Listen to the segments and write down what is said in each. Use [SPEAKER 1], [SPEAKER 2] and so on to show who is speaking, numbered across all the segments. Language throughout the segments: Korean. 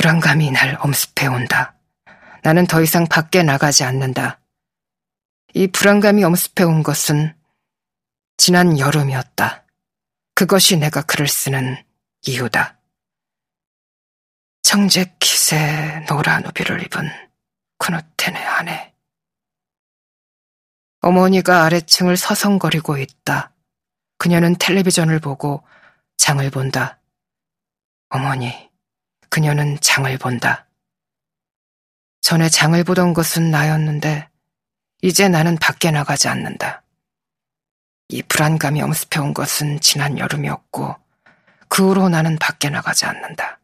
[SPEAKER 1] 불안감이 날 엄습해 온다. 나는 더 이상 밖에 나가지 않는다. 이 불안감이 엄습해 온 것은 지난 여름이었다. 그것이 내가 글을 쓰는 이유다. 청재 킷에 노란 우비를 입은 쿠누텐의 아내. 어머니가 아래층을 서성거리고 있다. 그녀는 텔레비전을 보고 장을 본다. 어머니, 그녀는 장을 본다. 전에 장을 보던 것은 나였는데, 이제 나는 밖에 나가지 않는다. 이 불안감이 엄습해온 것은 지난 여름이었고, 그 후로 나는 밖에 나가지 않는다.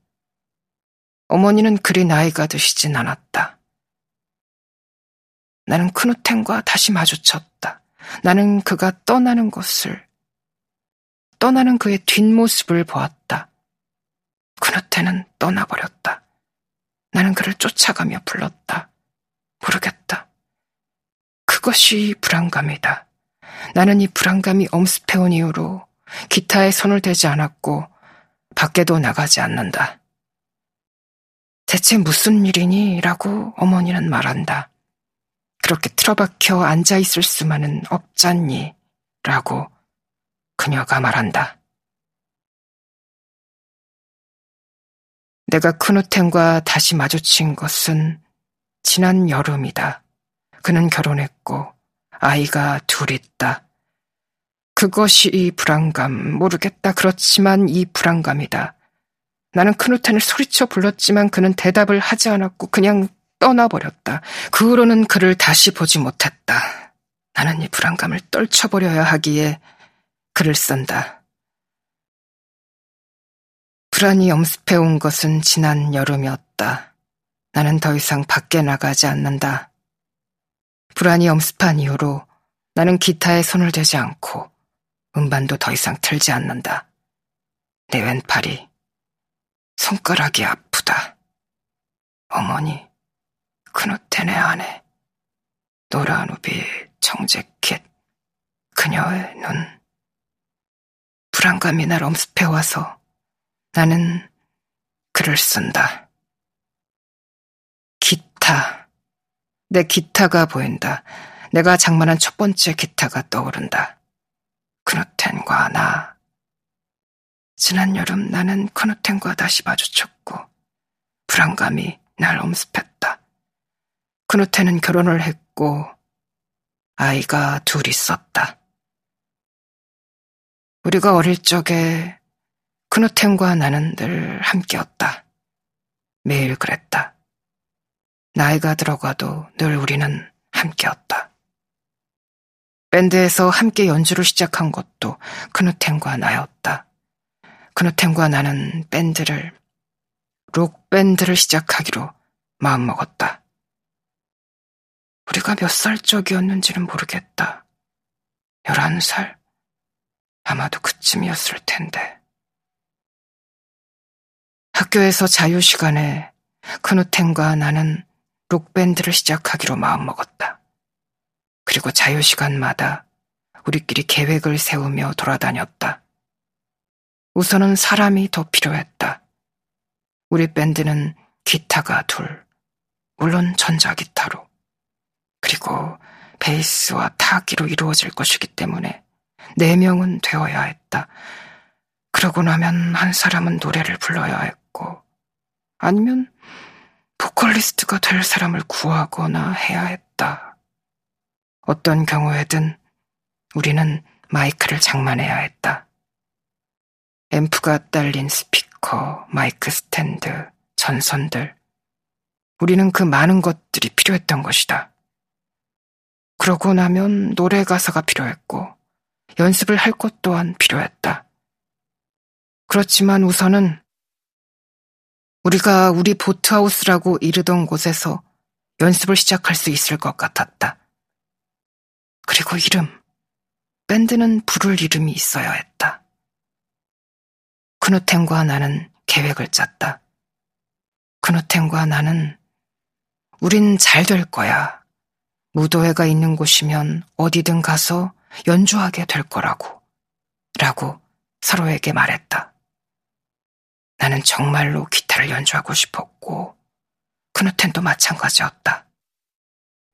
[SPEAKER 1] 어머니는 그리 나이가 드시진 않았다. 나는 크누텐과 다시 마주쳤다. 나는 그가 떠나는 것을, 떠나는 그의 뒷모습을 보았다. 크누텐은 떠나버렸다. 나는 그를 쫓아가며 불렀다. 모르겠다. 그것이 불안감이다. 나는 이 불안감이 엄습해온 이후로 기타에 손을 대지 않았고 밖에도 나가지 않는다. 대체 무슨 일이니? 라고 어머니는 말한다. 그렇게 틀어박혀 앉아있을 수만은 없잖니? 라고 그녀가 말한다. 내가 크누텐과 다시 마주친 것은 지난 여름이다. 그는 결혼했고 아이가 둘 있다. 그것이 이 불안감, 모르겠다. 그렇지만 이 불안감이다. 나는 크누텐을 소리쳐 불렀지만 그는 대답을 하지 않았고 그냥 떠나버렸다. 그 후로는 그를 다시 보지 못했다. 나는 이 불안감을 떨쳐버려야 하기에 글을 쓴다. 불안이 엄습해온 것은 지난 여름이었다. 나는 더 이상 밖에 나가지 않는다. 불안이 엄습한 이후로 나는 기타에 손을 대지 않고 음반도 더 이상 틀지 않는다. 내 왼팔이 손가락이 아프다. 어머니, 크누텐의 아내, 노란 우비, 청재킷, 그녀의 눈. 불안감이 날 엄습해와서 나는 글을 쓴다. 기타. 내 기타가 보인다. 내가 장만한 첫 번째 기타가 떠오른다. 크누텐과 나, 지난 여름 나는 크누텐과 다시 마주쳤고 불안감이 날 엄습했다. 크누텐은 결혼을 했고 아이가 둘 있었다. 우리가 어릴 적에 크누텐과 나는 늘 함께였다. 매일 그랬다. 나이가 들어가도 늘 우리는 함께였다. 밴드에서 함께 연주를 시작한 것도 크누텐과 나였다. 그누텐과 나는 밴드를, 록밴드를 시작하기로 마음먹었다. 우리가 몇 살 적이었는지는 모르겠다. 열한 살? 아마도 그쯤이었을 텐데. 학교에서 자유시간에 크누텐과 나는 록밴드를 시작하기로 마음먹었다. 그리고 자유시간마다 우리끼리 계획을 세우며 돌아다녔다. 우선은 사람이 더 필요했다. 우리 밴드는 기타가 둘, 물론 전자기타로, 그리고 베이스와 타악기로 이루어질 것이기 때문에 네 명은 되어야 했다. 그러고 나면 한 사람은 노래를 불러야 했고, 아니면 보컬리스트가 될 사람을 구하거나 해야 했다. 어떤 경우에든 우리는 마이크를 장만해야 했다. 앰프가 딸린 스피커, 마이크 스탠드, 전선들. 우리는 그 많은 것들이 필요했던 것이다. 그러고 나면 노래 가사가 필요했고, 연습을 할 것 또한 필요했다. 그렇지만 우선은 우리가 우리 보트하우스라고 이르던 곳에서 연습을 시작할 수 있을 것 같았다. 그리고 이름. 밴드는 부를 이름이 있어야 했다. 크누텐과 나는 계획을 짰다. 크누텐과 나는 우린 잘 될 거야. 무도회가 있는 곳이면 어디든 가서 연주하게 될 거라고. 라고 서로에게 말했다. 나는 정말로 기타를 연주하고 싶었고, 그누텐도 마찬가지였다.